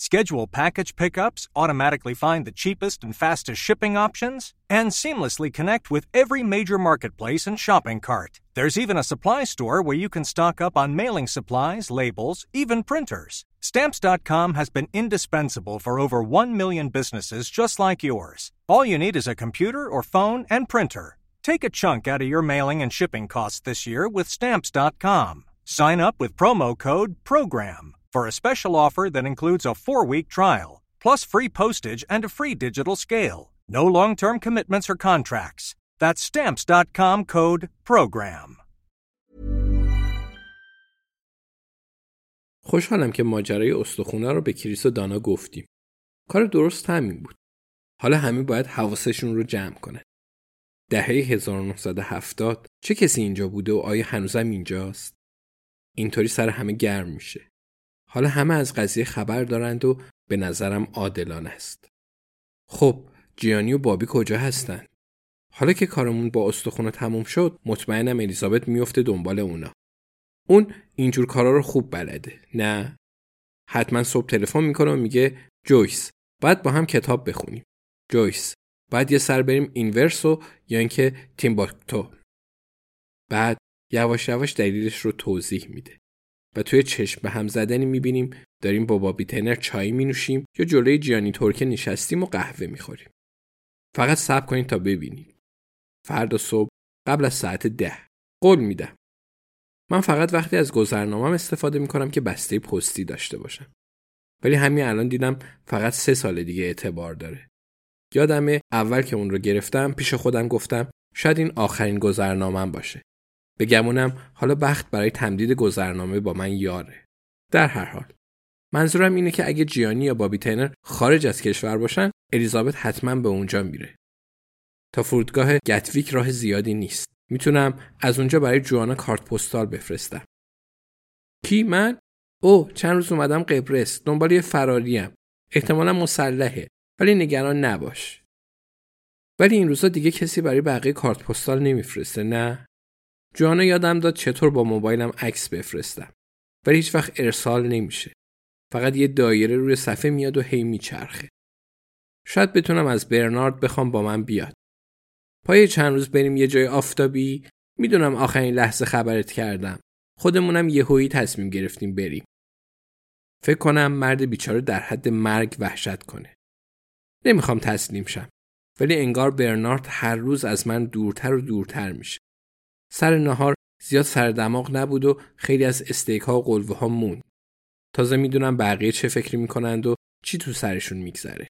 Schedule package pickups, automatically find the cheapest and fastest shipping options, and seamlessly connect with every major marketplace and shopping cart. There's even a supply store where you can stock up on mailing supplies, labels, even printers. Stamps.com has been indispensable for over 1 million businesses just like yours. All you need is a computer or phone and printer. Take a chunk out of your mailing and shipping costs this year with Stamps.com. Sign up with promo code PROGRAM for a special offer that includes a four week trial, plus free postage and a free digital scale. No long term commitments or contracts. That's stamps.com code program. خوشحالم که ماجرای استخونه رو به کریس و دانا گفتیم. کار درست همین بود. حالا همه باید حواسشون رو جمع کنه. دهه 1970 چه کسی اینجا بوده و آیا هنوزم اینجاست؟ اینطوری سر همه گرم میشه. حالا همه از قضیه خبر دارند و به نظرم عادلانه است. خب جیانی و بابی کجا هستند؟ حالا که کارمون با استخونه تموم شد مطمئنم الیزابت میفته دنبال اونا. اون اینجور کارا رو خوب بلده. نه؟ حتما صبح تلفن می‌کنه و میگه جویس باید با هم کتاب بخونیم. جویس باید یه سر بریم اینورسو یا اینکه تیمباکتو. بعد یواش یواش دلیلش رو توضیح میده. و توی چشم به هم زدنی می‌بینیم داریم با بابی تنر چای می نوشیم یا جلوی جیانی ترکه نشستیم و قهوه می‌خوریم. فقط صبر کنید تا ببینید. فردا صبح قبل از ساعت ده. قول میدم. من فقط وقتی از گذرنامم استفاده می‌کنم که بسته پستی داشته باشم. ولی همین الان دیدم فقط سه سال دیگه اعتبار داره. یادمه اول که اون رو گرفتم پیش خودم گفتم شاید این آخرین گذرنامم باشه. به گمونم حالا بخت برای تمدید گذرنامه با من یاره. در هر حال منظورم اینه که اگه جیانی یا بابی تینر خارج از کشور باشن الیزابت حتما به اونجا میره. تا فرودگاه گتویک راه زیادی نیست. می‌تونم از اونجا برای جوانا کارت پستال بفرستم. کی من؟ او چند روز اومدم قبرس دنبال یه فراریم. احتمالا مسلحه ولی نگران نباش. ولی این روزا دیگه کسی برای بقیه کارت پستال نمیفرسته نه؟ جوانا یادم داد چطور با موبایلم عکس بفرستم. ولی هیچ وقت ارسال نمیشه. فقط یه دایره روی صفحه میاد و هی میچرخه. شاید بتونم از برنارد بخوام با من بیاد. پای چند روز بریم یه جای آفتابی. می‌دونم آخرین لحظه خبرت کردم. خودمونم یهویی تصمیم گرفتیم بریم. فکر کنم مرد بیچاره در حد مرگ وحشت کنه. نمی‌خوام تسلیم شم. ولی انگار برنارد هر روز از من دورتر و دورتر میشه. سر نهار زیاد سر دماغ نبود و خیلی از استیک ها و قلوه ها موند. تازه می‌دونم بقیه چه فکری می‌کنند و چی تو سرشون میگذره.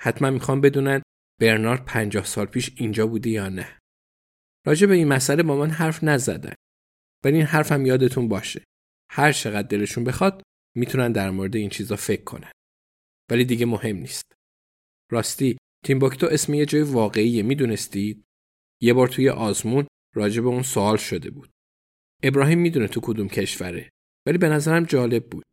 حتما می‌خوام بدونن برنارد پنجاه سال پیش اینجا بوده یا نه. راجع به این مسئله با من حرف نزدن. ولی این حرفم یادتون باشه. هر چقدر دلشون بخواد می‌تونن در مورد این چیزا فکر کنن. ولی دیگه مهم نیست. راستی تیمباکتو اسم یه جای واقعیه می‌دونستید؟ یه بار توی آزمون راجع به اون سوال شده بود. ابراهیم می‌دونه تو کدوم کشوره ولی به نظرم جالب بود.